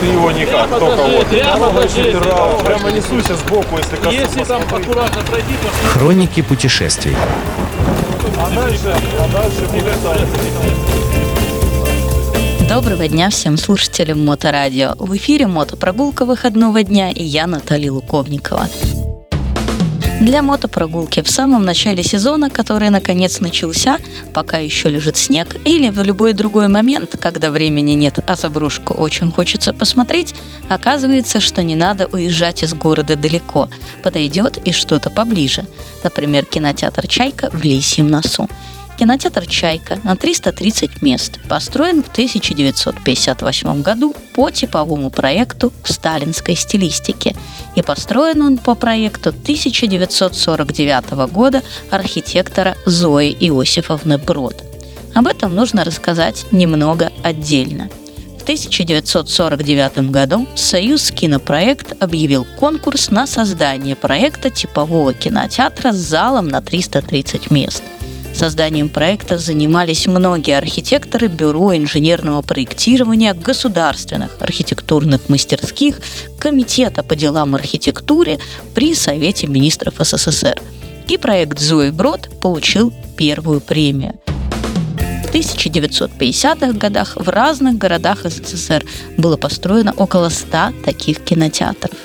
Ты его никак, только вот. Прямо, прямо несуйся сбоку, если коснуться. Если там аккуратно пройти, то Хроники путешествий. А дальше, а дальше. Доброго дня всем слушателям Моторадио. В эфире мотопрогулка выходного дня и я, Наталья Луковникова. Для мотопрогулки в самом начале сезона, который наконец начался, пока еще лежит снег, или в любой другой момент, когда времени нет, а заброшку очень хочется посмотреть, оказывается, что не надо уезжать из города далеко. Подойдет и что-то поближе. Например, кинотеатр «Чайка» в Лисьем носу. Кинотеатр «Чайка» на 330 мест построен в 1958 году по типовому проекту в сталинской стилистике. И построен он по проекту 1949 года архитектора Зои Иосифовны Брод. Об этом нужно рассказать немного отдельно. В 1949 году Союз кинопроект объявил конкурс на создание проекта типового кинотеатра с залом на 330 мест – Созданием проекта занимались многие архитекторы Бюро инженерного проектирования государственных архитектурных мастерских Комитета по делам архитектуры при Совете министров СССР. И проект Зои Брод получил первую премию. В 1950-х годах в разных городах СССР было построено около 100 таких кинотеатров.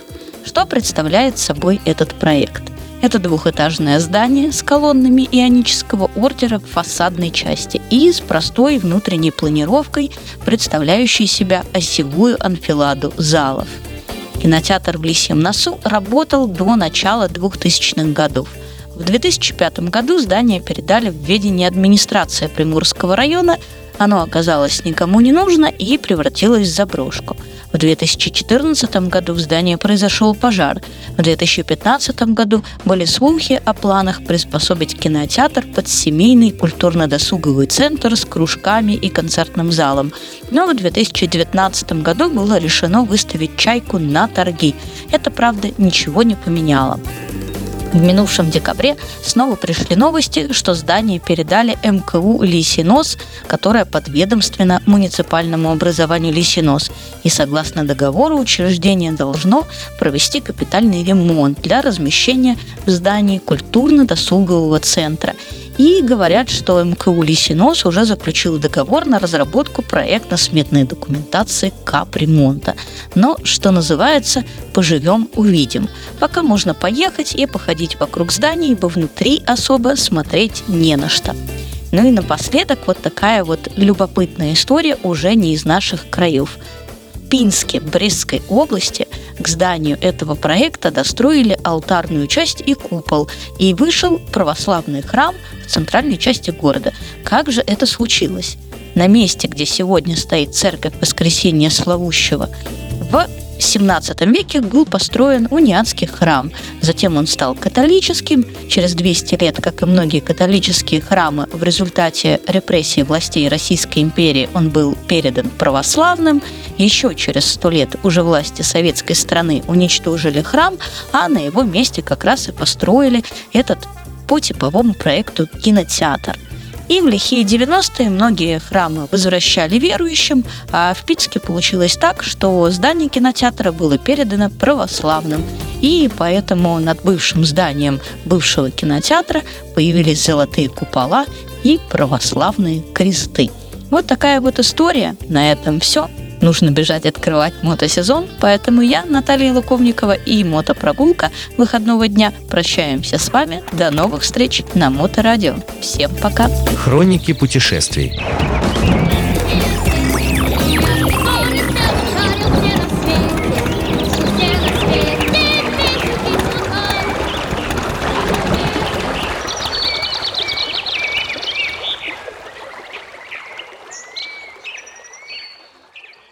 Что представляет собой этот проект? Это двухэтажное здание с колоннами ионического ордера в фасадной части и с простой внутренней планировкой, представляющей себя осевую анфиладу залов. Кинотеатр в Лисьем носу работал до начала 2000-х годов. В 2005 году здание передали в ведение администрации Приморского района, оно оказалось никому не нужно и превратилось в заброшку – в 2014 году в здании произошел пожар. В 2015 году были слухи о планах приспособить кинотеатр под семейный культурно-досуговый центр с кружками и концертным залом. Но в 2019 году было решено выставить «Чайку» на торги. Это, правда, ничего не поменяло. В минувшем декабре снова пришли новости, что здание передали МКУ «Лисинос», которое подведомственно муниципальному образованию «Лисинос». И согласно договору учреждение должно провести капитальный ремонт для размещения в здании культурно-досугового центра – и говорят, что МКУ «Лисинос» уже заключил договор на разработку проектно-сметной документации капремонта. Но, что называется, поживем – увидим. Пока можно поехать и походить вокруг здания, ибо внутри особо смотреть не на что. Ну и напоследок вот такая вот любопытная история уже не из наших краев – Пинске Брестской области к зданию этого проекта достроили алтарную часть и купол, и вышел православный храм в центральной части города. Как же это случилось? На месте, где сегодня стоит церковь Воскресения Славущего, в в XVII веке был построен униатский храм. Затем он стал католическим. Через 200 лет, как и многие католические храмы, в результате репрессий властей Российской империи он был передан православным. Еще через 100 лет уже власти советской страны уничтожили храм, а на его месте как раз и построили этот по типовому проекту кинотеатр – и в лихие 90-е многие храмы возвращали верующим, а в Питске получилось так, что здание кинотеатра было передано православным. И поэтому над бывшим зданием бывшего кинотеатра появились золотые купола и православные кресты. Вот такая вот история. На этом все нужно бежать открывать мотосезон, поэтому я, Наталья Луковникова и мотопрогулка выходного дня прощаемся с вами. До новых встреч на Моторадио. Всем пока! Хроники путешествий.